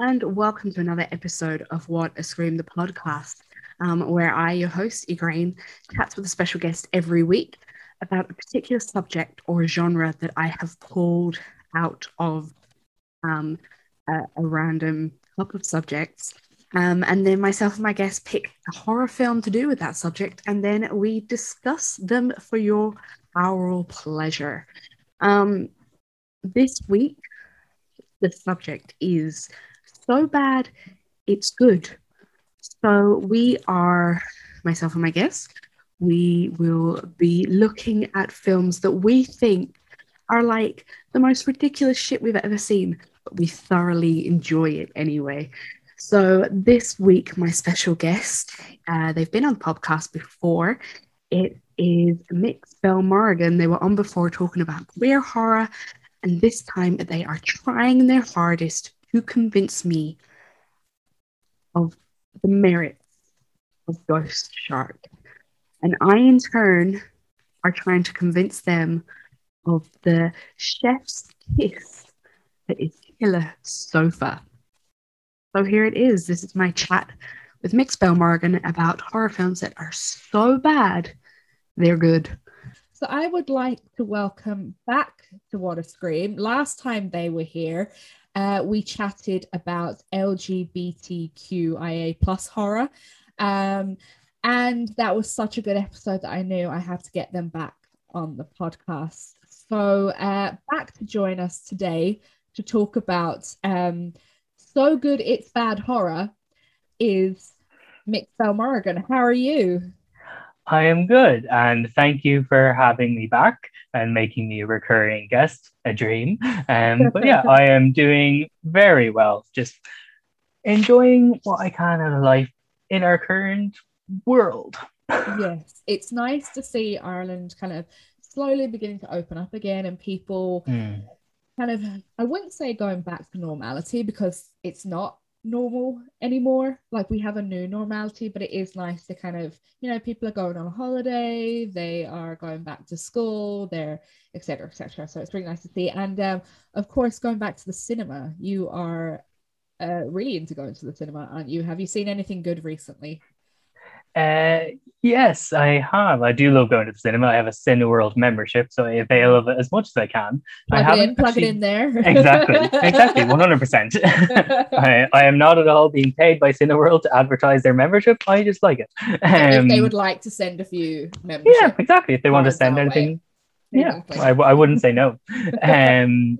and welcome to another episode of What a Scream the podcast, um, where I, your host, Igraine, chats with a special guest every week about a particular subject or genre that I have pulled out of um, a, a, random couple of subjects. Um, and then myself and my guest pick a horror film to do with that subject, and then we discuss them for your oral pleasure. Um, this week, the subject is so bad, it's good. So we are, myself and my guest, we will be looking at films that we think are like the most ridiculous shit we've ever seen, but we thoroughly enjoy it anyway. So this week, my special guest, uh, they've been on podcast before. It is Mick Bell Morgan. They were on before talking about queer horror and this time they are trying their hardest to convince me of the merits of Ghost Shark. And I, in turn, are trying to convince them of the chef's kiss that is Killer Sofa. So here it is. This is my chat with Mick Morgan about horror films that are so bad, they're good. So I would like to welcome back to What a Scream. Last time they were here, uh, we chatted about LGBTQIA plus horror. Um, and that was such a good episode that I knew I had to get them back on the podcast. So uh, back to join us today to talk about um, So Good It's Bad Horror is Mick Morgan. How are you? I am good, and thank you for having me back and making me a recurring guest, a dream. Um, but yeah, I am doing very well, just enjoying what I can out of life in our current world. yes, it's nice to see Ireland kind of slowly beginning to open up again and people mm. kind of, I wouldn't say going back to normality because it's not normal anymore. Like we have a new normality, but it is nice to kind of, you know, people are going on holiday, they are going back to school, they're etc. etc. So it's really nice to see. And um, of course, going back to the cinema, you are uh, really into going to the cinema, aren't you? Have you seen anything good recently? Uh, yes, I have. I do love going to the cinema. I have a Cineworld membership, so I avail of it as much as I can. Plug I it in, plug actually... it in there. exactly, exactly, one hundred percent. I am not at all being paid by Cineworld to advertise their membership. I just like it. Um, if they um, would like to send a few memberships, yeah, exactly. If they want to send anything, way. yeah, exactly. I, I wouldn't say no. Um,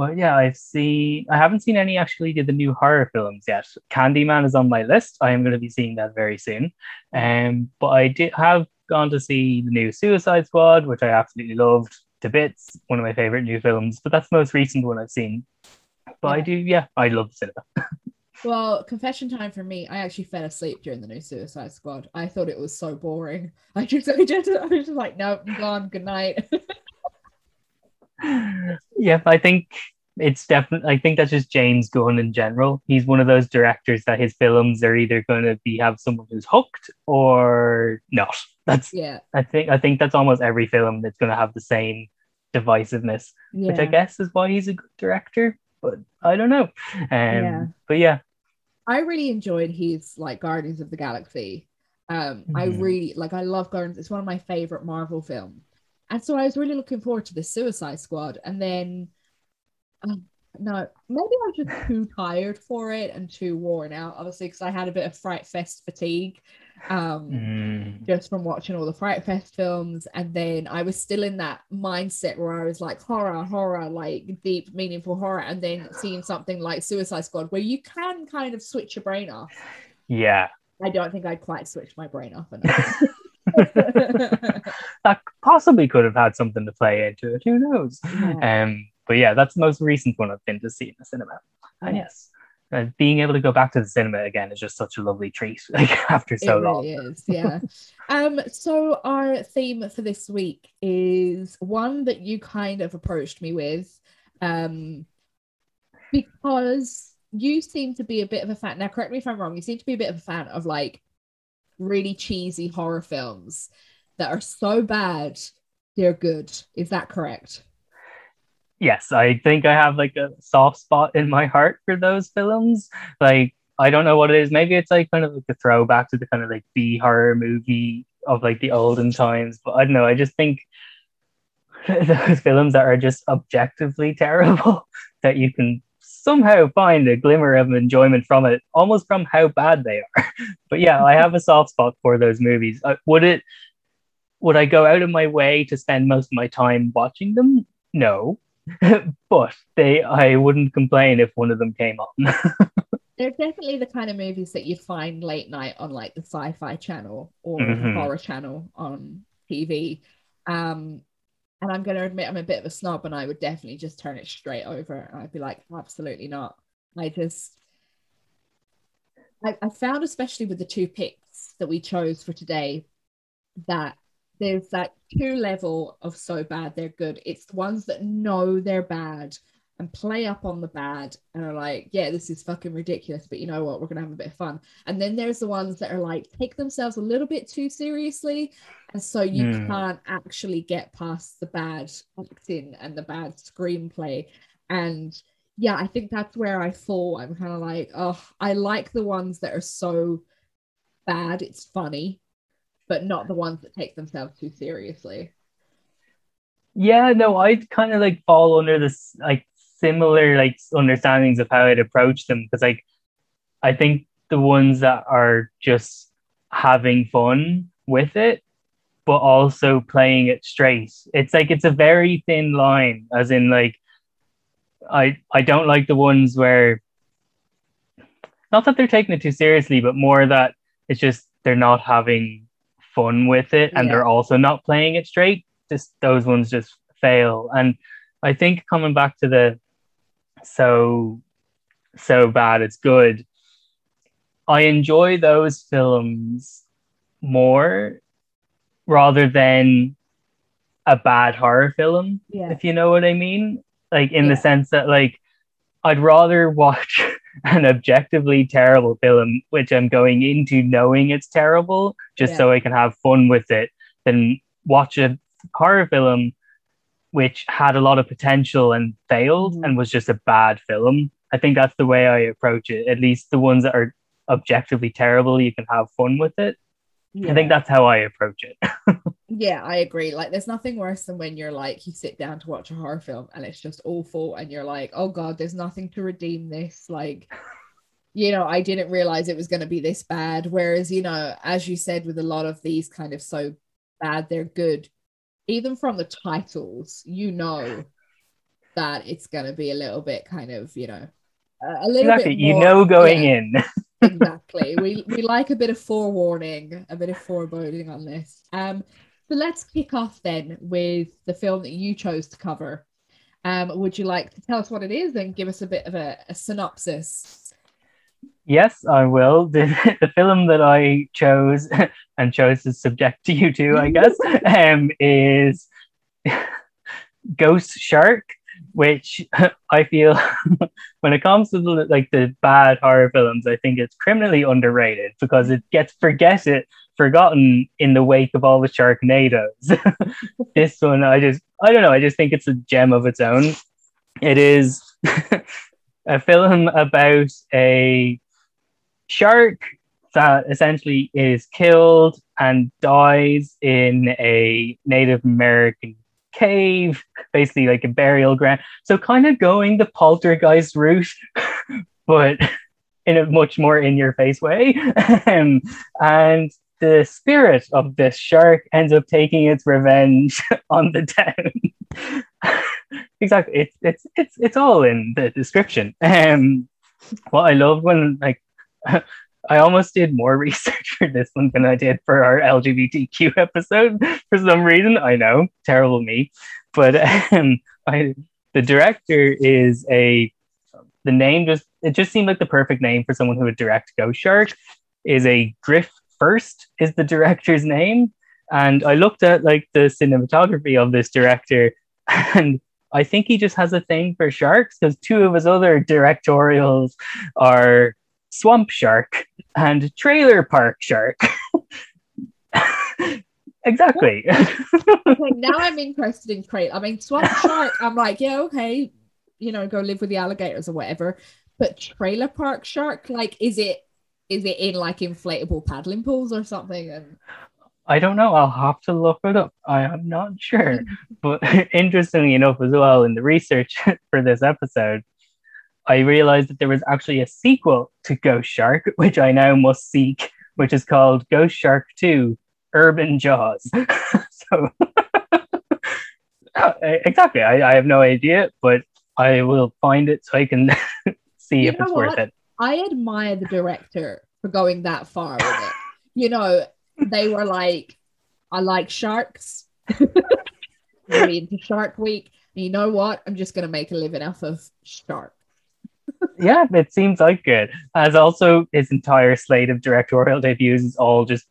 but yeah, I've seen I haven't seen any actually did the new horror films yet. Candyman is on my list. I am going to be seeing that very soon. Um, but I did have gone to see the new Suicide Squad, which I absolutely loved to bits. One of my favorite new films, but that's the most recent one I've seen. But yeah. I do, yeah, I love cinema. well, confession time for me. I actually fell asleep during the new Suicide Squad. I thought it was so boring. I just, I just, I was just like, no, I'm gone. Good night. yeah, I think it's definitely I think that's just James Gunn in general. He's one of those directors that his films are either going to be have someone who's hooked or not. That's yeah. I think I think that's almost every film that's going to have the same divisiveness, yeah. which I guess is why he's a good director. But I don't know. Um, yeah. But yeah, I really enjoyed his like Guardians of the Galaxy. Um, mm-hmm. I really like. I love Guardians. It's one of my favorite Marvel films. And so I was really looking forward to the Suicide Squad. And then, um, no, maybe I was just too tired for it and too worn out, obviously, because I had a bit of Fright Fest fatigue um, mm. just from watching all the Fright Fest films. And then I was still in that mindset where I was like, horror, horror, like deep, meaningful horror. And then seeing something like Suicide Squad, where you can kind of switch your brain off. Yeah. I don't think I'd quite switch my brain off enough. that possibly could have had something to play into it. Who knows? Yeah. Um, but yeah, that's the most recent one I've been to see in the cinema. And yes, uh, being able to go back to the cinema again is just such a lovely treat. Like after so it long, really is. Yeah. um. So our theme for this week is one that you kind of approached me with, um, because you seem to be a bit of a fan. Now, correct me if I'm wrong. You seem to be a bit of a fan of like really cheesy horror films that are so bad they're good. Is that correct? yes, I think I have like a soft spot in my heart for those films. Like I don't know what it is. Maybe it's like kind of like a throwback to the kind of like B horror movie of like the olden times. But I don't know. I just think those films that are just objectively terrible that you can somehow find a glimmer of enjoyment from it, almost from how bad they are. but yeah, I have a soft spot for those movies. Uh, would it? Would I go out of my way to spend most of my time watching them? No, but they. I wouldn't complain if one of them came on. They're definitely the kind of movies that you'd find late night on like the Sci-Fi Channel or mm-hmm. the Horror Channel on TV. Um, and I'm going to admit I'm a bit of a snob and I would definitely just turn it straight over and I'd be like, absolutely not. I just, I, I found, especially with the two picks that we chose for today, that there's that two level of so bad they're good. It's the ones that know they're bad and play up on the bad and are like, yeah, this is fucking ridiculous, but you know what? We're gonna have a bit of fun. And then there's the ones that are like take themselves a little bit too seriously, and so you mm. can't actually get past the bad acting and the bad screenplay. And yeah, I think that's where I fall. I'm kind of like, oh, I like the ones that are so bad it's funny, but not the ones that take themselves too seriously. Yeah, no, I'd kind of like fall under this like similar like understandings of how I'd approach them because like I think the ones that are just having fun with it but also playing it straight. It's like it's a very thin line as in like I I don't like the ones where not that they're taking it too seriously but more that it's just they're not having fun with it and yeah. they're also not playing it straight. Just those ones just fail. And I think coming back to the so so bad it's good. I enjoy those films more rather than a bad horror film, yeah. if you know what I mean. Like in yeah. the sense that like I'd rather watch an objectively terrible film, which I'm going into knowing it's terrible, just yeah. so I can have fun with it, than watch a horror film which had a lot of potential and failed mm-hmm. and was just a bad film. I think that's the way I approach it. At least the ones that are objectively terrible, you can have fun with it. Yeah. I think that's how I approach it. yeah, I agree. Like, there's nothing worse than when you're like, you sit down to watch a horror film and it's just awful, and you're like, oh God, there's nothing to redeem this. Like, you know, I didn't realize it was going to be this bad. Whereas, you know, as you said, with a lot of these kind of so bad, they're good, even from the titles, you know that it's going to be a little bit kind of, you know, a little exactly. bit more, you know going yeah, in. exactly. We we like a bit of forewarning, a bit of foreboding on this. Um, so let's kick off then with the film that you chose to cover. Um, would you like to tell us what it is and give us a bit of a, a synopsis? Yes, I will. The, the film that I chose and chose to subject to you to, I guess, um, is Ghost Shark, which I feel when it comes to the, like the bad horror films, I think it's criminally underrated because it gets forget it forgotten in the wake of all the Sharknadoes. this one, I just, I don't know, I just think it's a gem of its own. It is a film about a shark that essentially is killed and dies in a Native American cave, basically like a burial ground. So kind of going the poltergeist route, but in a much more in your face way. and the spirit of this shark ends up taking its revenge on the town. exactly. It's it's it's it's all in the description. Um what I love when like I almost did more research for this one than I did for our LGBTQ episode for some reason. I know, terrible me. But um, I, the director is a, the name just, it just seemed like the perfect name for someone who would direct Ghost Shark, is a Griff Furst, is the director's name. And I looked at like the cinematography of this director, and I think he just has a thing for sharks because two of his other directorials are Swamp Shark and Trailer Park Shark. exactly. okay, now I'm interested in crate. I mean, swamp shark. I'm like, yeah, okay, you know, go live with the alligators or whatever. But trailer park shark, like, is it is it in like inflatable paddling pools or something? And I don't know. I'll have to look it up. I am not sure. but interestingly enough, as well, in the research for this episode, I realized that there was actually a sequel to Ghost Shark, which I now must seek, which is called Ghost Shark 2 Urban Jaws. so, uh, exactly. I, I have no idea, but I will find it so I can see you if it's what? worth it. I admire the director for going that far with it. You know, they were like, I like sharks. really into Shark Week. And you know what? I'm just going to make a living off of shark. Yeah, it seems like it. As also his entire slate of directorial debuts is all just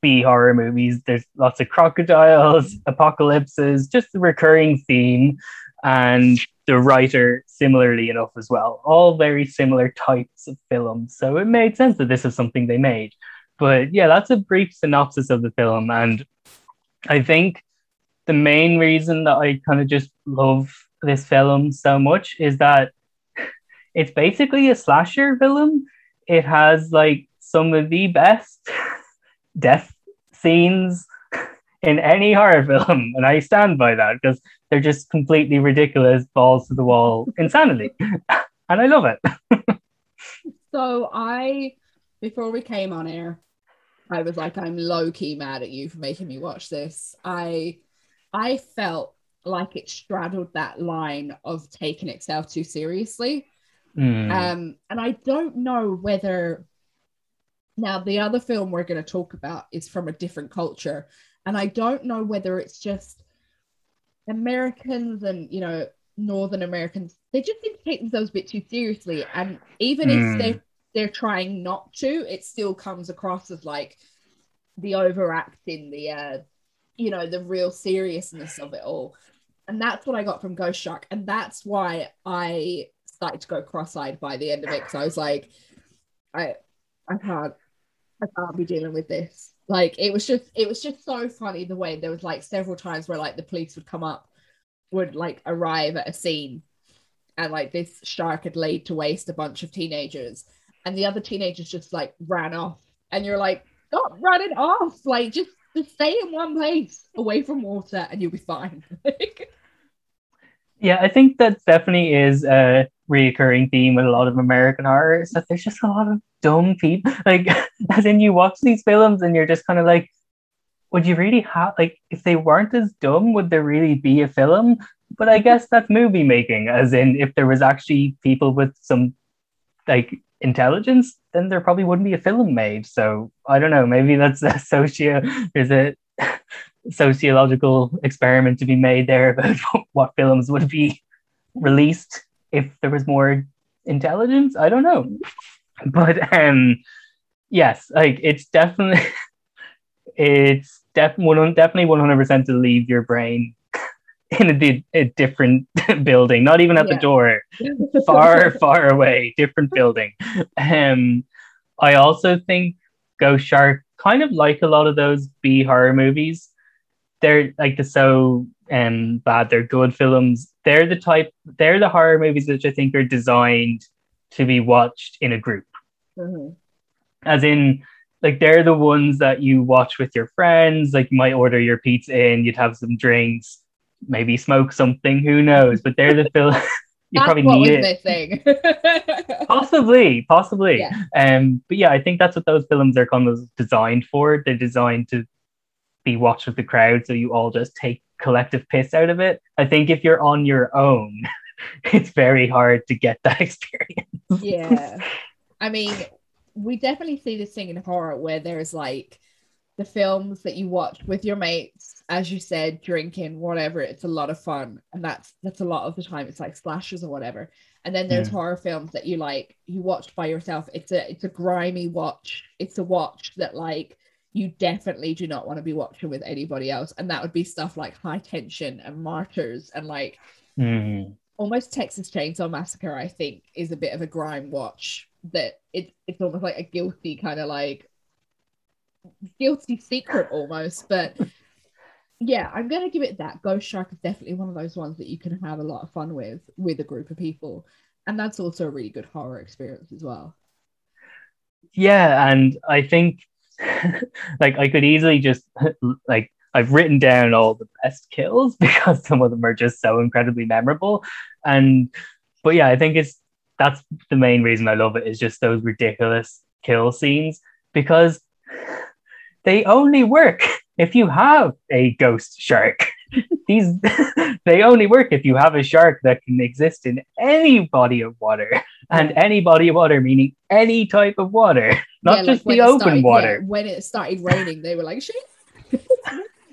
B horror movies. There's lots of crocodiles, apocalypses, just the recurring theme. And the writer similarly enough as well. All very similar types of films. So it made sense that this is something they made. But yeah, that's a brief synopsis of the film. And I think the main reason that I kind of just love this film so much is that it's basically a slasher film. It has like some of the best death scenes in any horror film. And I stand by that because they're just completely ridiculous, balls to the wall insanity. and I love it. so I, before we came on air, I was like, I'm low key mad at you for making me watch this. I I felt like it straddled that line of taking itself too seriously. Mm. Um, and I don't know whether now the other film we're going to talk about is from a different culture, and I don't know whether it's just Americans and you know Northern Americans they just seem to take themselves a bit too seriously, and even mm. if they they're trying not to, it still comes across as like the overacting, the uh, you know, the real seriousness of it all. And that's what I got from Ghost Shark, and that's why I started to go cross-eyed by the end of it because I was like, I, I can't, I can't be dealing with this. Like it was just, it was just so funny the way there was like several times where like the police would come up, would like arrive at a scene, and like this shark had laid to waste a bunch of teenagers, and the other teenagers just like ran off, and you're like, stop running off, like just just stay in one place away from water, and you'll be fine. yeah, I think that definitely is a reoccurring theme with a lot of American horror is that there's just a lot of dumb people. Like, as in, you watch these films and you're just kind of like, would you really have like if they weren't as dumb, would there really be a film? But I guess that's movie making, as in if there was actually people with some like intelligence, then there probably wouldn't be a film made. So I don't know, maybe that's a socio a sociological experiment to be made there about what films would be released if there was more intelligence. I don't know. But um yes, like it's definitely it's def- one, definitely 100% to leave your brain in a, di- a different building, not even at yeah. the door, far, far away, different building. Um, I also think Ghost Shark, kind of like a lot of those B horror movies, they're like the so um, bad, they're good films. They're the type, they're the horror movies which I think are designed to be watched in a group. Mm-hmm. As in, like they're the ones that you watch with your friends. Like you might order your pizza in, you'd have some drinks, maybe smoke something. Who knows? But they're the film. you That's probably need it. possibly, possibly. Yeah. Um, but yeah, I think that's what those films are kind of designed for. They're designed to be watched with the crowd, so you all just take collective piss out of it. I think if you're on your own, it's very hard to get that experience. yeah, I mean, we definitely see this thing in horror where there's like the films that you watch with your mates, as you said, drinking, whatever. It's a lot of fun, and that's that's a lot of the time. It's like slashes or whatever. And then there's yeah. horror films that you like you watch by yourself. It's a it's a grimy watch. It's a watch that like you definitely do not want to be watching with anybody else. And that would be stuff like High Tension and Martyrs and like mm. almost Texas Chainsaw Massacre. I think is a bit of a grime watch that it, it's almost like a guilty kind of like guilty secret almost but yeah, I'm gonna give it that. Ghost Shark is definitely one of those ones that you can have a lot of fun with with a group of people, and that's also a really good horror experience as well. Yeah, and I think like I could easily just like I've written down all the best kills because some of them are just so incredibly memorable, and but yeah, I think it's that's the main reason I love it is just those ridiculous kill scenes because they only work if you have a ghost shark. These they only work if you have a shark that can exist in any body of water, and any body of water meaning any type of water, not yeah, just like the open started, water. Yeah, when it started raining, they were like, "Shit."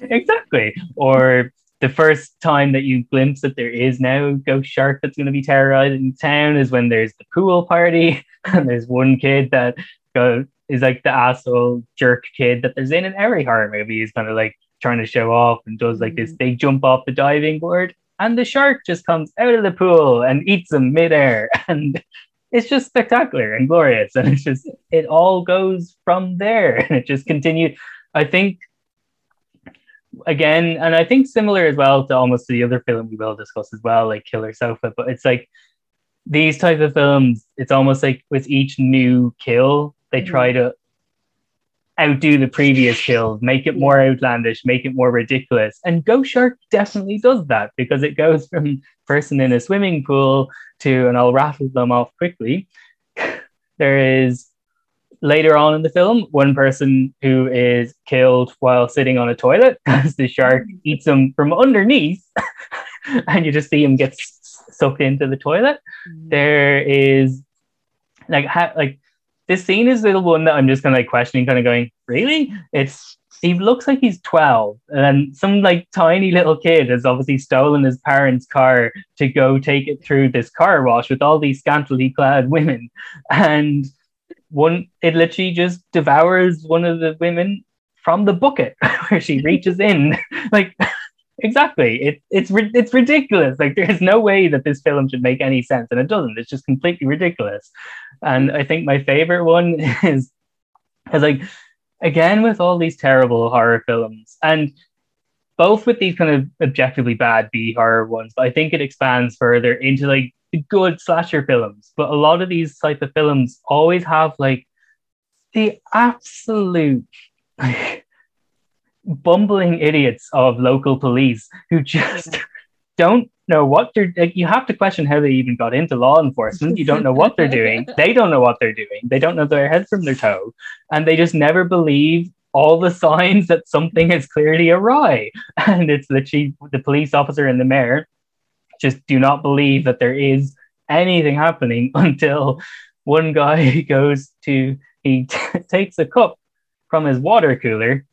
exactly. Or the first time that you glimpse that there is now a ghost shark that's going to be terrorizing town is when there's the pool party and there's one kid that go, is like the asshole jerk kid that there's in an every horror movie. He's kind of like trying to show off and does like this mm. big jump off the diving board, and the shark just comes out of the pool and eats him midair, and it's just spectacular and glorious, and it's just it all goes from there, and it just continued. I think again, and I think similar as well to almost the other film we will discuss as well, like Killer Sofa, but it's like these type of films, it's almost like with each new kill, they mm-hmm. try to outdo the previous kills, make it more outlandish, make it more ridiculous. And Ghost Shark definitely does that because it goes from person in a swimming pool to, and I'll rattle them off quickly. there is later on in the film one person who is killed while sitting on a toilet as the shark eats him from underneath, and you just see him get sucked into the toilet. Mm. There is like ha- like this scene is the one that I'm just kind of like questioning, kind of going, really? It's he looks like he's 12 and some like tiny little kid has obviously stolen his parents' car to go take it through this car wash with all these scantily clad women. And one it literally just devours one of the women from the bucket where she reaches in. like exactly it, it's it's ridiculous like there's no way that this film should make any sense and it doesn't it's just completely ridiculous and i think my favorite one is is like again with all these terrible horror films and both with these kind of objectively bad b horror ones but i think it expands further into like the good slasher films. But a lot of these type of films always have like the absolute like bumbling idiots of local police who just don't know what they're like you have to question how they even got into law enforcement. You don't know what they're doing. They don't know what they're doing. They don't know their head from their toe. And they just never believe all the signs that something is clearly awry. And it's literally the police officer and the mayor just do not believe that there is anything happening until one guy goes to he t- takes a cup from his water cooler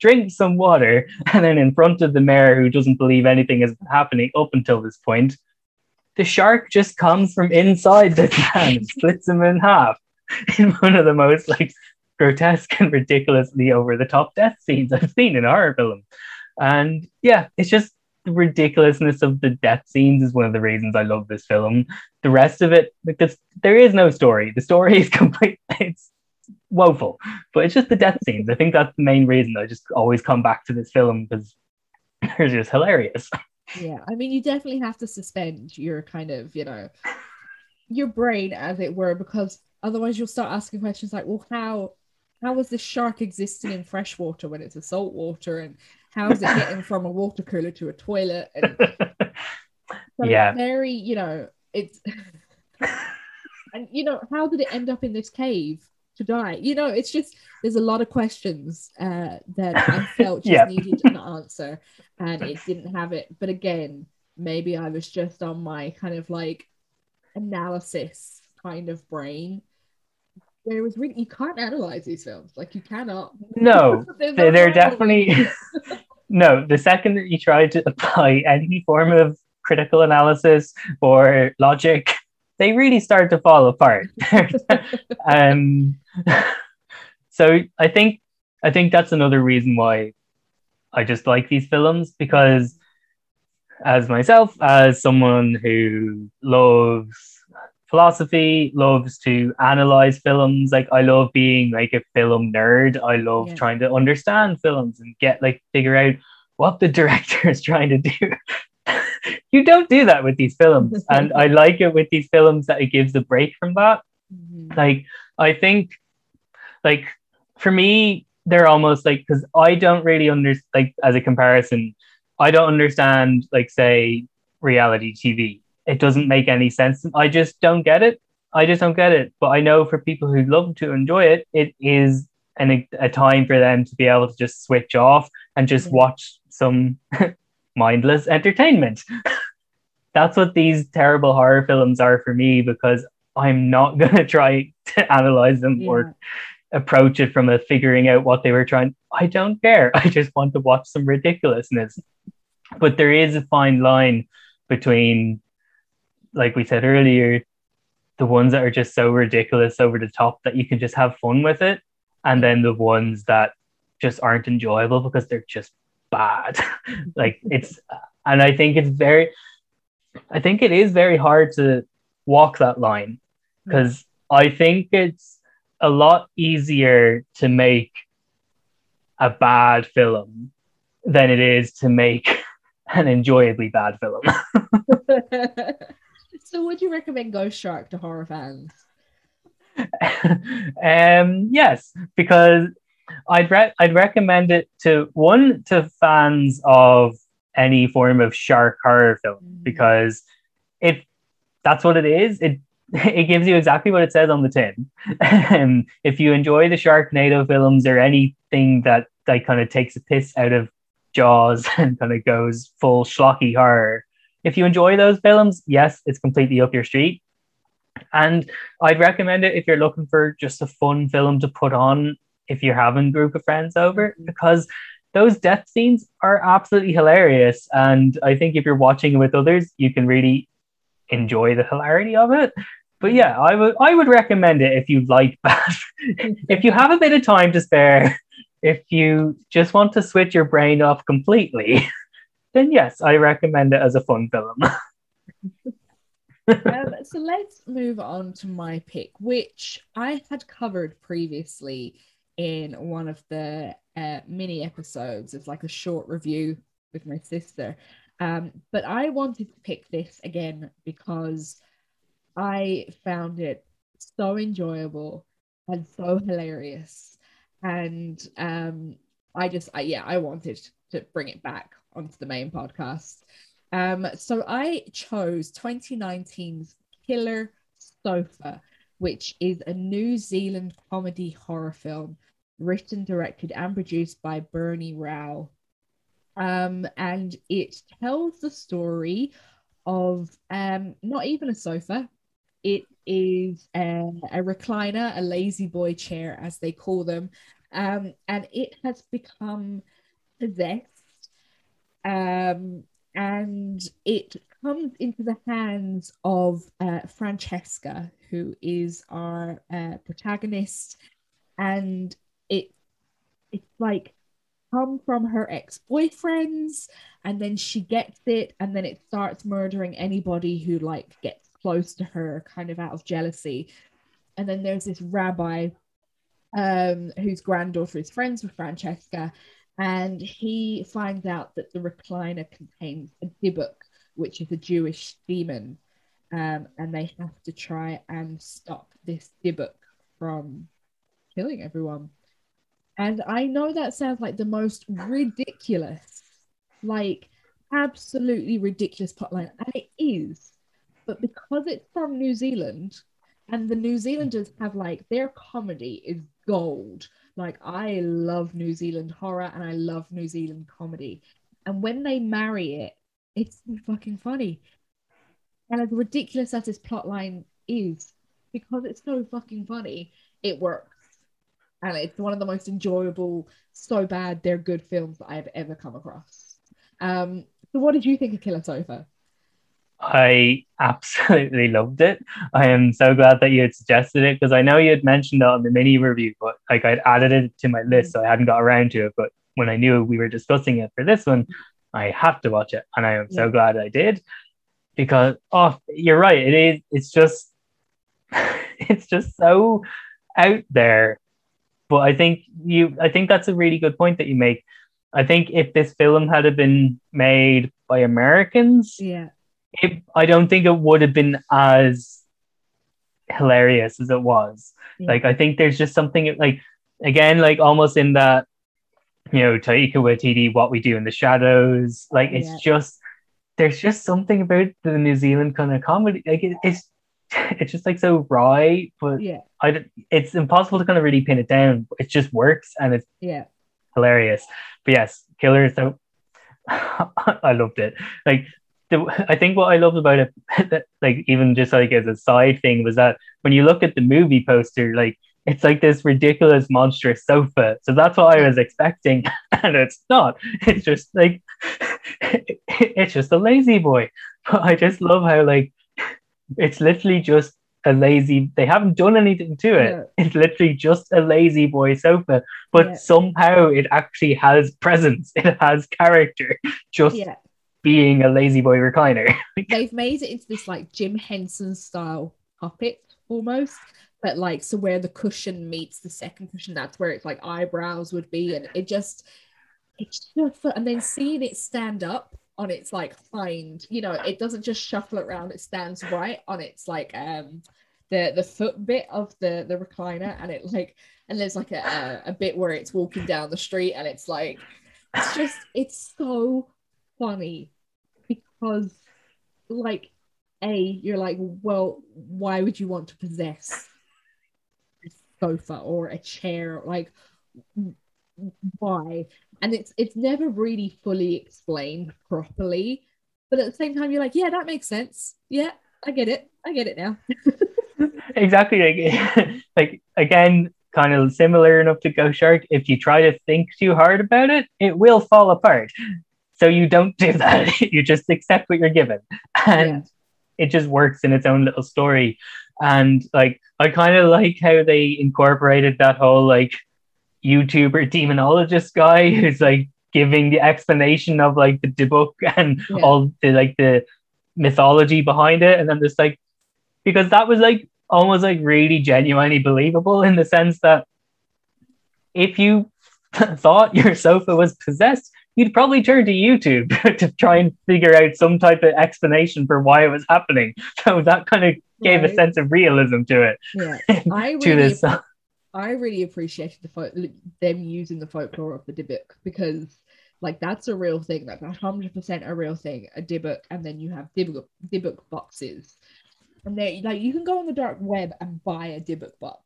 drink some water, and then in front of the mayor who doesn't believe anything is happening up until this point, the shark just comes from inside the can and splits him in half in one of the most like grotesque and ridiculously over the top death scenes I've seen in horror film. And yeah, it's just the ridiculousness of the death scenes is one of the reasons I love this film. The rest of it, this, there is no story. The story is complete. It's woeful. But it's just the death scenes. I think that's the main reason I just always come back to this film because they're just hilarious. Yeah, I mean, you definitely have to suspend your kind of, you know, your brain, as it were, because otherwise you'll start asking questions like, well, how how is this shark existing in fresh water when it's a salt water, and how is it getting from a water cooler to a toilet? And so yeah, very, you know, it's and you know, how did it end up in this cave? To die? You know, it's just there's a lot of questions uh, that I felt just needed an answer, and it didn't have it. But again, maybe I was just on my kind of like analysis kind of brain. Where was really you can't analyze these films like you cannot. No, they're, they're definitely no. The second that you try to apply any form of critical analysis or logic they really start to fall apart. um, so I think I think that's another reason why I just like these films because as myself, as someone who loves philosophy, loves to analyze films, like I love being like a film nerd. I love yeah. trying to understand films and get like figure out what the director is trying to do. you don't do that with these films. and I like it with these films that it gives a break from that. Mm-hmm. Like, I think, like, for me, they're almost like, because I don't really understand, like, as a comparison, I don't understand, like, say, reality TV. It doesn't make any sense. I just don't get it. I just don't get it. But I know for people who love to enjoy it, it is an, a time for them to be able to just switch off and just mm-hmm. watch some mindless entertainment. That's what these terrible horror films are for me because I'm not going to try to analyze them yeah. or approach it from a figuring out what they were trying. I don't care. I just want to watch some ridiculousness. But there is a fine line between, like we said earlier, the ones that are just so ridiculous over the top that you can just have fun with it, and then the ones that just aren't enjoyable because they're just bad. like it's, and I think it's very, I think it is very hard to walk that line because I think it's a lot easier to make a bad film than it is to make an enjoyably bad film. so, would you recommend Ghost Shark to horror fans? um, yes, because I'd re- I'd recommend it to one to fans of any form of shark horror film mm. because if that's what it is, it it gives you exactly what it says on the tin. um, if you enjoy the Sharknado films or anything that like kind of takes a piss out of Jaws and kind of goes full schlocky horror, if you enjoy those films, yes, it's completely up your street. And I'd recommend it if you're looking for just a fun film to put on if you're having a group of friends over, mm-hmm. because those death scenes are absolutely hilarious. And I think if you're watching with others, you can really enjoy the hilarity of it but yeah, I would I would recommend it if you like that. if you have a bit of time to spare, if you just want to switch your brain off completely, then yes, I recommend it as a fun film. um, so let's move on to my pick, which I had covered previously in one of the uh, mini episodes. It's like a short review with my sister. Um, but I wanted to pick this again because I found it so enjoyable and so hilarious. And um, I just, I, yeah, I wanted to bring it back onto the main podcast. Um, so I chose 2019's Killer Sofa, which is a New Zealand comedy horror film written, directed, and produced by Bernie Rao. Um, and it tells the story of um, not even a sofa, it is a, a recliner, a La-Z-Boy chair, as they call them, um, and it has become possessed. Um, and it comes into the hands of uh, Francesca, who is our uh, protagonist, and it's like come from her ex-boyfriends and then she gets it and then it starts murdering anybody who like gets close to her, kind of out of jealousy. And then there's this rabbi um, whose granddaughter is friends with Francesca, and he finds out that the recliner contains a dybbuk, which is a Jewish demon, um, and they have to try and stop this dybbuk from killing everyone. And I know that sounds like the most ridiculous, like absolutely ridiculous plotline, and it is but because it's from New Zealand and the New Zealanders have like their comedy is gold. Like I love New Zealand horror and I love New Zealand comedy. And when they marry it, it's fucking funny. And as ridiculous as this plotline is, because it's so fucking funny, it works. And it's one of the most enjoyable, so bad they're good films that I've ever come across. Um, so what did you think of Killer Sofa? I absolutely loved it. I am so glad that you had suggested it because I know you had mentioned it on the mini review, but like I'd added it to my list, so I hadn't got around to it. But when I knew we were discussing it for this one, I have to watch it, and I am yeah. so glad I did because oh, you're right. It is. It's just, it's just so out there. But I think you, I think that's a really good point that you make I think if this film had been made by Americans, yeah, it, I don't think it would have been as hilarious as it was. Yeah. Like I think there's just something like again, like almost in that you know Taika Waititi, what we do in the shadows. Like it's yeah. just there's just something about the New Zealand kind of comedy. Like it, it's it's just like so right, but yeah, I it's impossible to kind of really pin it down. It just works and it's yeah hilarious. But yes, Killer. So I loved it. Like the, I think what I loved about it, that, like even just like as a side thing, was that when you look at the movie poster, like it's like this ridiculous monstrous sofa. So that's what I was expecting, and it's not. It's just like it's just a La-Z-Boy. But I just love how like it's literally just a lazy they haven't done anything to it. It's literally just a La-Z-Boy sofa but yeah. somehow it actually has presence. It has character. Just yeah. being a La-Z-Boy recliner. They've made it into this like jim henson style puppet almost but like so where the cushion meets the second cushion that's where it's like eyebrows would be and it just it's just and then seeing it stand up on its like hind you know it doesn't just shuffle around it stands right on its like um the the foot bit of the the recliner and it like and there's like a, a, a bit where it's walking down the street and it's like it's just it's so funny because like a you're like well why would you want to possess a sofa or a chair? Like why and it's it's never really fully explained properly but at the same time you're like yeah that makes sense. Yeah i get it. I get it now. Exactly like like again kind of similar enough to Ghost Shark if you try to think too hard about it it will fall apart. So you don't do that. You just accept what you're given. And yeah. it just works in its own little story. And like i kind of like how they incorporated that whole like YouTuber demonologist guy who's like giving the explanation of like the book and yeah. all the like the mythology behind it. And then there's like because that was like almost like really genuinely believable in the sense that if you thought your sofa was possessed, you'd probably turn to YouTube to try and figure out some type of explanation for why it was happening. So that kind of gave right. a sense of realism to it. Yeah, I really, this. I really appreciated the fo- them using the folklore of the Dybbuk because like that's a real thing. That's hundred percent a real thing. A Dybbuk, and then you have Dybbuk, Dybbuk boxes, and they like you can go on the dark web and buy a Dybbuk box,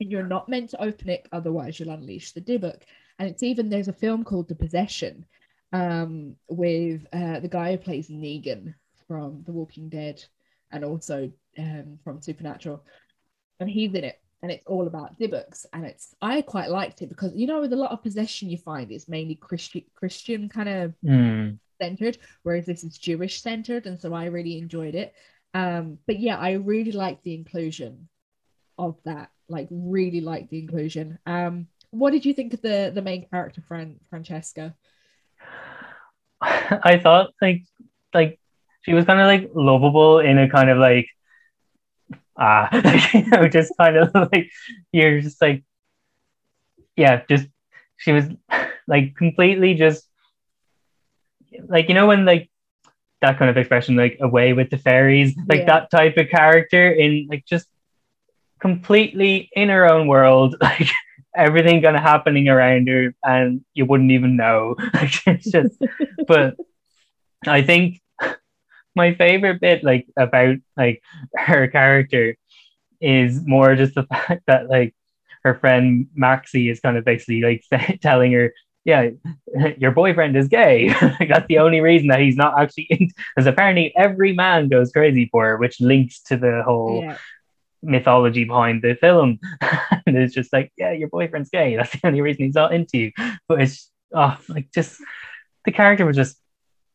and you're not meant to open it, otherwise you'll unleash the Dybbuk. And it's even there's a film called The Possession, um, with uh, the guy who plays Negan from The Walking Dead, and also um, from Supernatural, and he's in it and it's all about Dybbuks. And it's I quite liked it because you know with a lot of possession you find it's mainly Christian Christian kind of mm. centered, whereas this is Jewish centered, and so I really enjoyed it. Um, but yeah, I really liked the inclusion of that. Like really liked the inclusion. Um, what did you think of the the main character, Fran Francesca? I thought like like she was kind of like lovable in a kind of like ah, you know, just kind of like you're just like, yeah, just she was like completely just like you know when like that kind of expression like away with the fairies like yeah. that type of character in like just completely in her own world like everything gonna happening around her and you wouldn't even know like it's just but i think my favorite bit like about like her character is more just the fact that like her friend Maxie is kind of basically like telling her, yeah, your boyfriend is gay. That's the only reason that he's not actually because apparently every man goes crazy for her, which links to the whole yeah. mythology behind the film. and it's just like, yeah, your boyfriend's gay. That's the only reason he's not into you. But it's oh, like just the character was just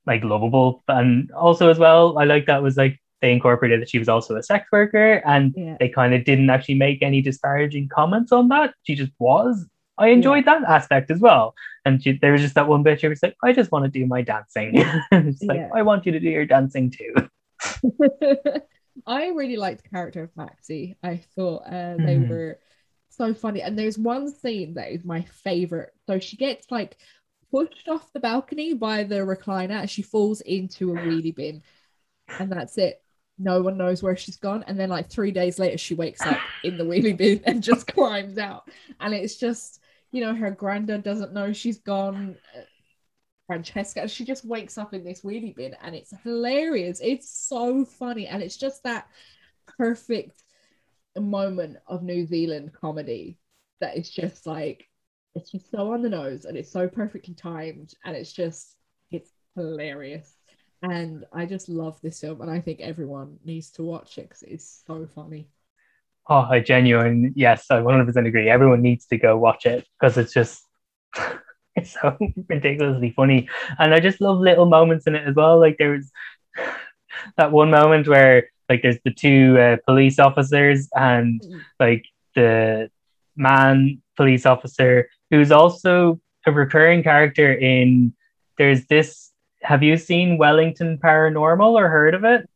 like lovable and also as well i like that was like they incorporated that she was also a sex worker and yeah. they kind of didn't actually make any disparaging comments on that. She just was. I enjoyed yeah. that aspect as well. And she, there was just that one bit she was like i just want to do my dancing. It's like yeah. i want you to do your dancing too. I really liked the character of maxie. I thought uh, they mm. were so funny. And there's one scene that is my favorite. So she gets like pushed off the balcony by the recliner and she falls into a wheelie bin. And that's it. No one knows where she's gone. And then, like, three days later, she wakes up in the wheelie bin and just climbs out. And it's just, you know, her granddad doesn't know she's gone. Francesca, she just wakes up in this wheelie bin and it's hilarious. It's so funny. And it's just that perfect moment of New Zealand comedy that is just like it's just so on the nose and it's so perfectly timed and it's just it's hilarious and I just love this film and I think everyone needs to watch it because it's so funny. Oh, I genuine yes, I 100% agree. Everyone needs to go watch it because it's just it's so ridiculously funny and I just love little moments in it as well. Like there's that one moment where like there's the two uh, police officers and mm. like the man police officer who's also a recurring character in there's this have you seen Wellington Paranormal or heard of it?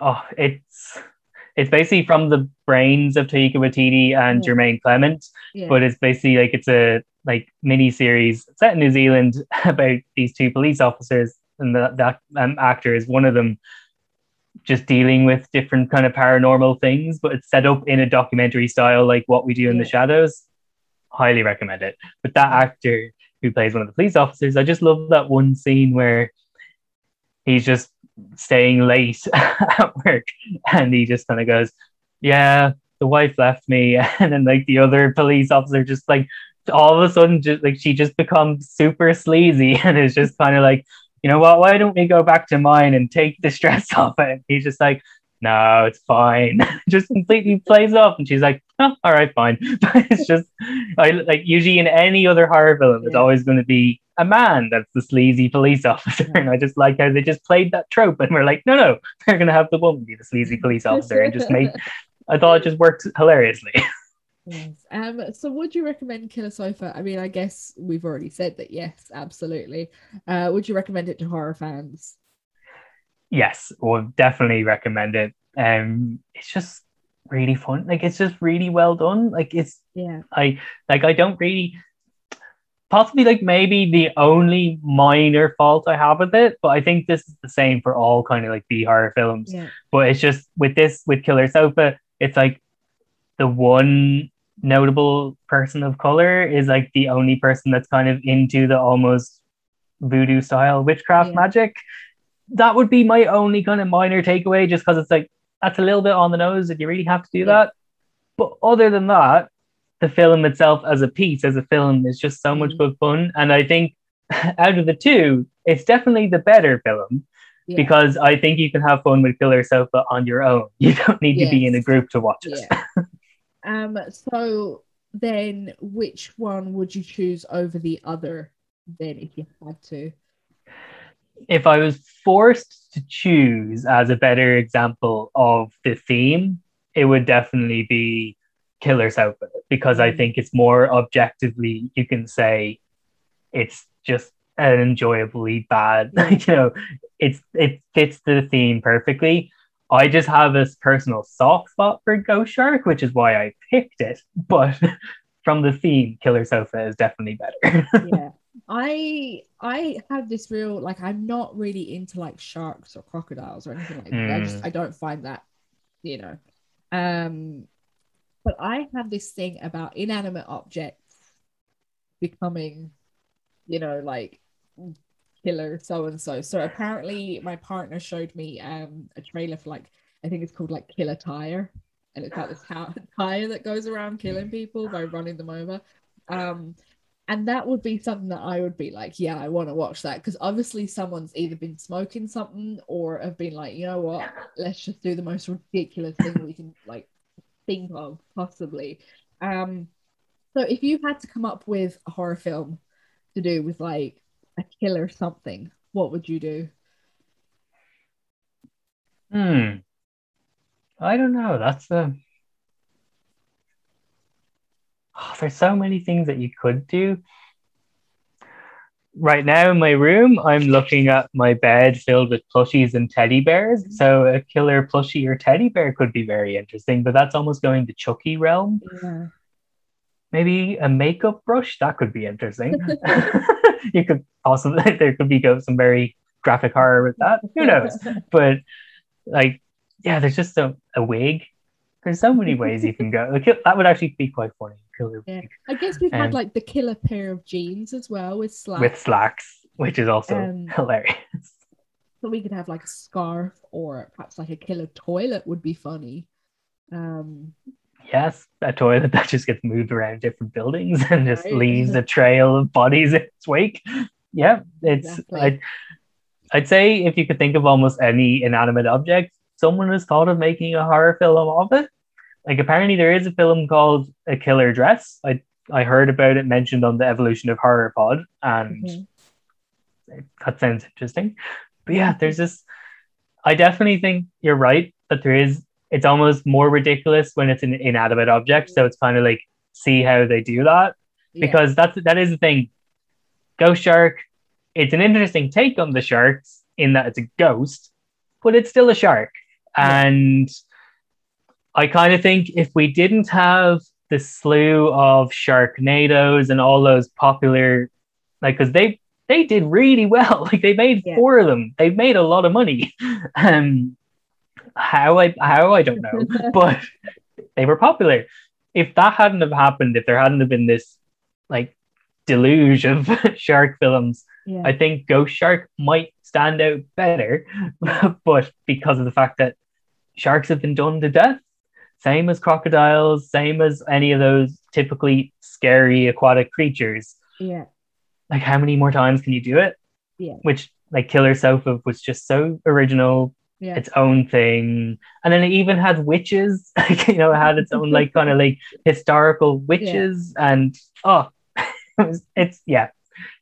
Oh, it's it's basically from the brains of Taika Waititi and yeah. Jermaine Clement, yeah. but it's basically like it's a like mini series set in New Zealand about these two police officers, and that that um, actor is one of them just dealing with different kind of paranormal things, but it's set up in a documentary style, like what we do in yeah. the shadows. Highly recommend it. But that actor who plays one of the police officers, I just love that one scene where he's just staying late at work and he just kind of goes, Yeah, the wife left me. And then like the other police officer just like all of a sudden just like she just becomes super sleazy and is just kind of like you know what, why don't we go back to mine and take the stress off it? He's just like, no, it's fine. just completely plays off. And she's like, oh, all right, fine. But it's just I, like usually in any other horror film, it's always going to be a man that's the sleazy police officer. And I just like how they just played that trope and we're like, no, no, they're going to have the woman be the sleazy police officer and just make, I thought it just worked hilariously. Yes. Um, so would you recommend Killer Sofa? I mean, I guess we've already said that yes, absolutely. Uh, would you recommend it to horror fans? Yes, would definitely recommend it. Um, it's just really fun. Like it's just really well done. Like it's yeah. I like I don't really possibly like maybe the only minor fault I have with it, but I think this is the same for all kind of like B horror films. Yeah. But it's just with this with Killer Sofa, it's like the one notable person of color is like the only person that's kind of into the almost voodoo style witchcraft yeah. magic. That would be my only kind of minor takeaway, just because it's like that's a little bit on the nose that you really have to do yeah. that. But other than that, the film itself as a piece, as a film, is just so mm-hmm. much good fun. And I think out of the two, it's definitely the better film. Yeah. Because I think you can have fun with Killer Sofa on your own. You don't need yes. to be in a group to watch it. Um, so then which one would you choose over the other then if you had to? If I was forced to choose as a better example of the theme, it would definitely be Killer Sofa because I mm. think it's more objectively you can say it's just an enjoyably bad, you know, it's it fits the theme perfectly. I just have this personal soft spot for Ghost Shark, which is why I picked it. But from the theme, Killer Sofa is definitely better. yeah. I I have this real like I'm not really into like sharks or crocodiles or anything like mm. that. I just hmm. I don't find that, you know. Um but I have this thing about inanimate objects becoming, you know, like killer so and so. So apparently my partner showed me um a trailer for like I think it's called like Killer Tire. And it's got this tire that goes around killing people by running them over. Um and that would be something that I would be like, yeah, I want to watch that because obviously someone's either been smoking something or have been like, you know what, let's just do the most ridiculous thing we can like think of possibly. Um, so if you had to come up with a horror film to do with like a killer something, what would you do? Hmm. I don't know. That's a. Oh, there's so many things that you could do. Right now in my room, I'm looking at my bed filled with plushies and teddy bears. Mm-hmm. So a killer plushie or teddy bear could be very interesting, but that's almost going to Chucky realm. Yeah. maybe a makeup brush that could be interesting. you could possibly there could be some very graphic horror with that. Who knows? But like, yeah, there's just a, a wig. There's so many ways you can go. Like, that would actually be quite funny. Yeah. I guess we've um, had like the killer pair of jeans as well with Slaxx. With Slaxx, which is also um, hilarious. So we could have like a scarf or perhaps like a killer toilet would be funny. Um, yes, a toilet that just gets moved around different buildings and just right. leaves a trail of bodies in its wake. Yeah, it's exactly. I'd, I'd say if you could think of almost any inanimate object, someone has thought of making a horror film of it. Like apparently there is a film called A Killer Dress. I I heard about it mentioned on the Evolution of Horror Pod, and mm-hmm. that sounds interesting. But yeah, there's this. I definitely think you're right that there is it's almost more ridiculous when it's an inanimate object. So it's kind of like see how they do that yeah. because that's that is the thing. Ghost shark, it's an interesting take on the sharks in that it's a ghost, but it's still a shark. Yeah. And I kind of think if we didn't have the slew of Sharknados and all those popular, like, because they they did really well. Like they made yeah. four of them. They made a lot of money. Um, how I how I don't know, but they were popular. If that hadn't have happened, if there hadn't have been this like deluge of shark films, yeah. I think Ghost Shark might stand out better. but because of the fact that sharks have been done to death, same as crocodiles, same as any of those typically scary aquatic creatures. Yeah. Like how many more times can you do it? Yeah. Which like Killer Sofa was just so original, yeah. its own thing. And then it even had witches, like, you know, it had its own like kind of like historical witches. Yeah. And oh, it was, it's, yeah,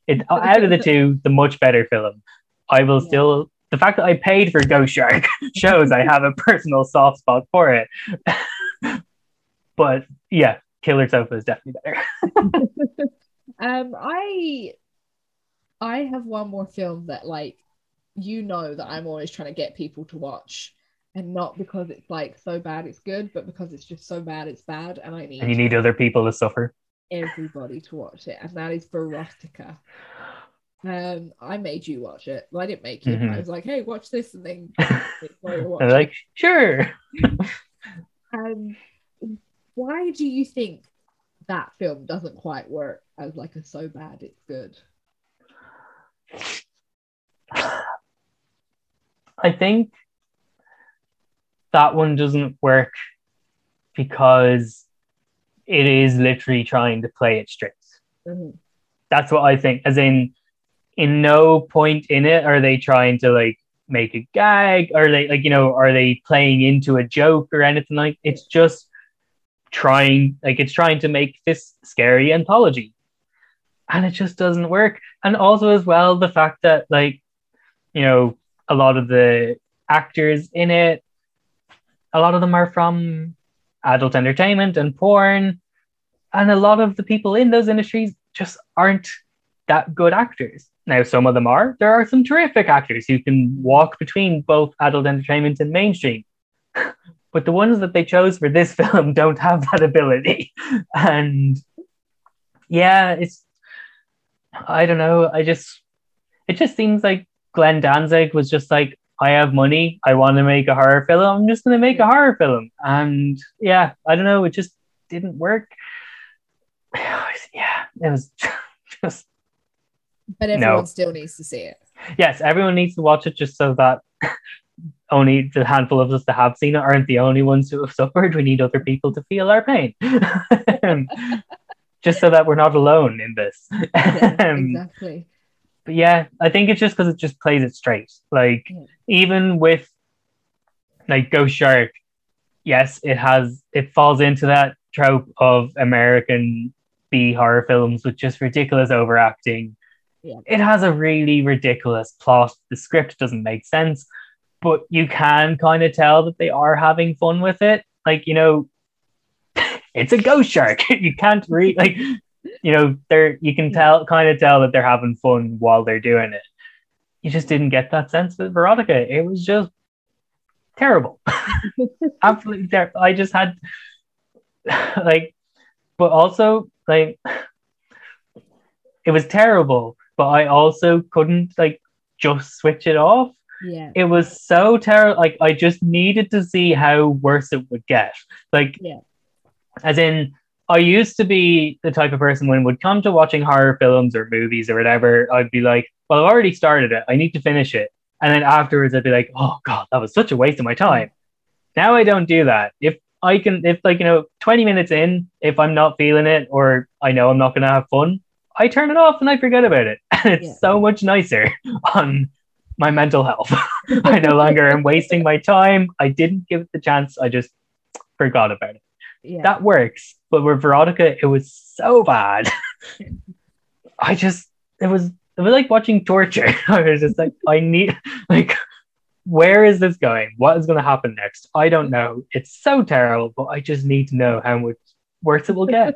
it, out of the two, the much better film. I will yeah. still, the fact that I paid for Ghost Shark shows I have a personal soft spot for it. but yeah, Killer Sofa is definitely better. um, I I have one more film that like you know that I'm always trying to get people to watch, and not because it's like so bad it's good, but because it's just so bad it's bad, and I need. And you need other people to suffer. Everybody to watch it, and that is Verotica. Um, I made you watch it. Well, I didn't make you. Mm-hmm. I was like, "Hey, watch this," and then like, "Sure." um, why do you think that film doesn't quite work as like a so bad it's good? I think that one doesn't work because it is literally trying to play it straight. Mm-hmm. That's what I think. As in, in no point in it are they trying to like make a gag or they like you know are they playing into a joke or anything like it's just trying like it's trying to make this scary anthology and it just doesn't work and also as well the fact that like you know a lot of the actors in it, a lot of them are from adult entertainment and porn. And a lot of the people in those industries just aren't that good actors. Now, some of them are. There are some terrific actors who can walk between both adult entertainment and mainstream. but the ones that they chose for this film don't have that ability. And yeah, it's, I don't know. I just, it just seems like Glenn Danzig was just like, I have money. I want to make a horror film. I'm just going to make a horror film. And yeah, I don't know. It just didn't work. yeah, it was just. But everyone no. still needs to see it. Yes, everyone needs to watch it just so that only the handful of us that have seen it aren't the only ones who have suffered. We need other people to feel our pain. just so that we're not alone in this. Yeah, um, exactly but yeah, I think it's just because it just plays it straight. Like yeah. even with like Ghost Shark, yes, it has it falls into that trope of American B horror films with just ridiculous overacting. Yeah. It has a really ridiculous plot. The script doesn't make sense, but you can kind of tell that they are having fun with it. Like, you know, it's a ghost shark. you can't read like you know, they're you can tell kind of tell that they're having fun while they're doing it. You just didn't get that sense with Verotica. It was just terrible. Absolutely terrible. I just had like but also like it was terrible. But I also couldn't like just switch it off. Yeah. It was so terrible. Like I just needed to see how worse it would get. Like, Yeah. as in, I used to be the type of person when it would come to watching horror films or movies or whatever, I'd be like, well, I've already started it. I need to finish it. And then afterwards, I'd be like, oh God, that was such a waste of my time. Now I don't do that. If I can, if like, you know, 20 minutes in, if I'm not feeling it or I know I'm not going to have fun, I turn it off and I forget about it. And it's Yeah. so much nicer on my mental health. I no longer am wasting my time. I didn't give it the chance. I just forgot about it. Yeah. That works. But with Verotica, it was so bad. I just, it was, it was like watching torture. I was just like, I need, like, where is this going? What is going to happen next? I don't know. It's so terrible, but I just need to know how much worse it will get.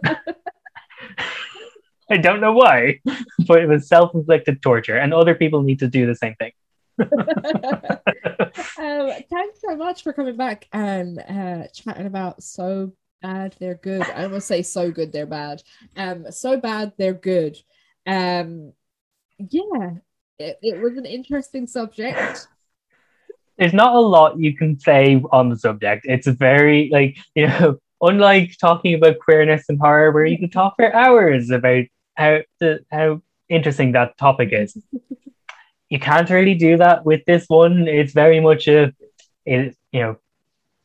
I don't know why, but it was self inflicted torture, and other people need to do the same thing. um, thanks so much for coming back and uh, chatting about so bad they're good. I almost say so good they're bad. Um, so bad they're good. Um, yeah, it, it was an interesting subject. There's not a lot you can say on the subject. It's very, like, you know, unlike talking about queerness and horror, where you can talk for hours about how, the, how interesting that topic is. you can't really do that with this one. It's very much a, it, you know,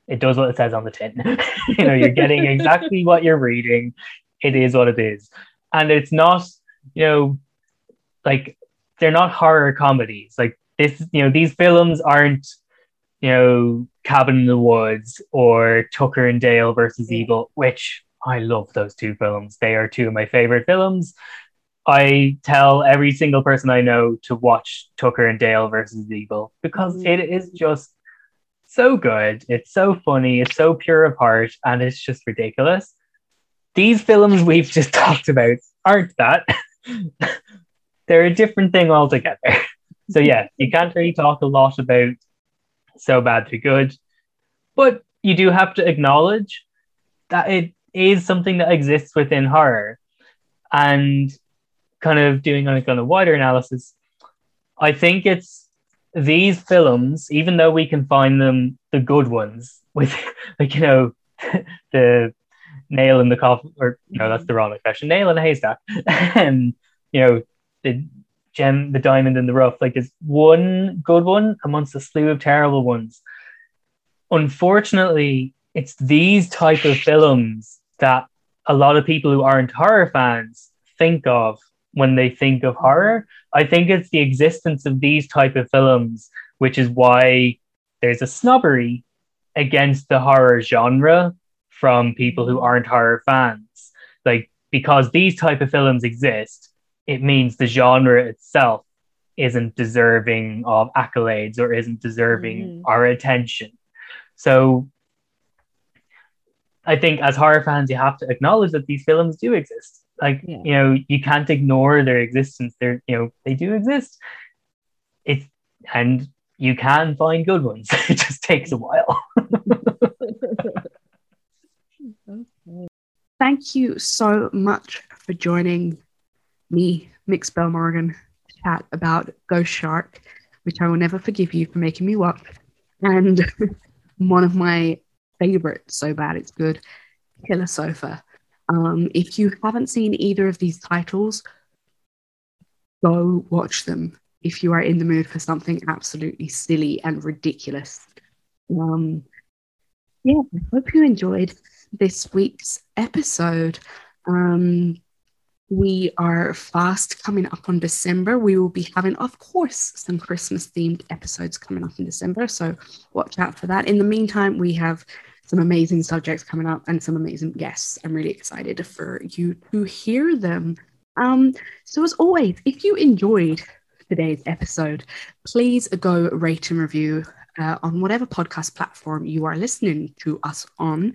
it does what it says on the tin. you know, you're getting exactly what you're reading. It is what it is. And it's not, you know, like they're not horror comedies. Like this, you know, these films aren't, you know, Cabin in the Woods or Tucker and Dale versus. Evil, which I love those two films. They are two of my favorite films. I tell every single person I know to watch Tucker and Dale versus Evil because Mhm. it is just so good. It's so funny. It's so pure of heart, and it's just ridiculous. These films we've just talked about aren't that. They're a different thing altogether. So yeah, you can't really talk a lot about so bad to good, but you do have to acknowledge that it is something that exists within horror, and kind of doing like on a wider analysis. I think it's these films, even though we can find them the good ones with like you know the nail in the coffin or no that's the wrong expression nail in a haystack and um, you know the gem the diamond in the rough. Like it's one good one amongst a slew of terrible ones. Unfortunately it's these type of films that a lot of people who aren't horror fans think of when they think of horror. I think it's the existence of these type of films, which is why there's a snobbery against the horror genre from people who aren't horror fans. Like because these type of films exist, it means the genre itself isn't deserving of accolades or isn't deserving Mhm. our attention. So I think as horror fans, you have to acknowledge that these films do exist. Like, Yeah. you know, you can't ignore their existence. They're, you know, they do exist. It's and you can find good ones. it just takes a while. Okay. Thank you so much for joining me, Mix Bell Morgan, chat about Ghost Shark, which I will never forgive you for making me watch. And one of my favorite, so bad it's good, Killer Sofa. Um, if you haven't seen either of these titles, go watch them if you are in the mood for something absolutely silly and ridiculous. Um, yeah, I hope you enjoyed this week's episode. Um, we are fast coming up on December. We will be having, of course, some Christmas themed episodes coming up in December. So watch out for that. In the meantime, we have some amazing subjects coming up and some amazing guests. I'm really excited for you to hear them. Um, so, as always, if you enjoyed today's episode, please go rate and review uh, on whatever podcast platform you are listening to us on.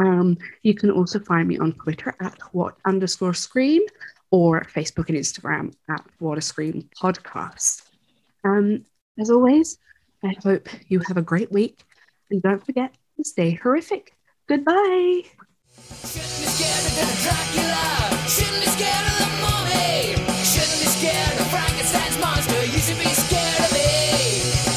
Um, you can also find me on Twitter at what underscore scream or Facebook and Instagram at a scream podcast. Um, as always, I hope you have a great week and don't forget to stay horrific. Goodbye.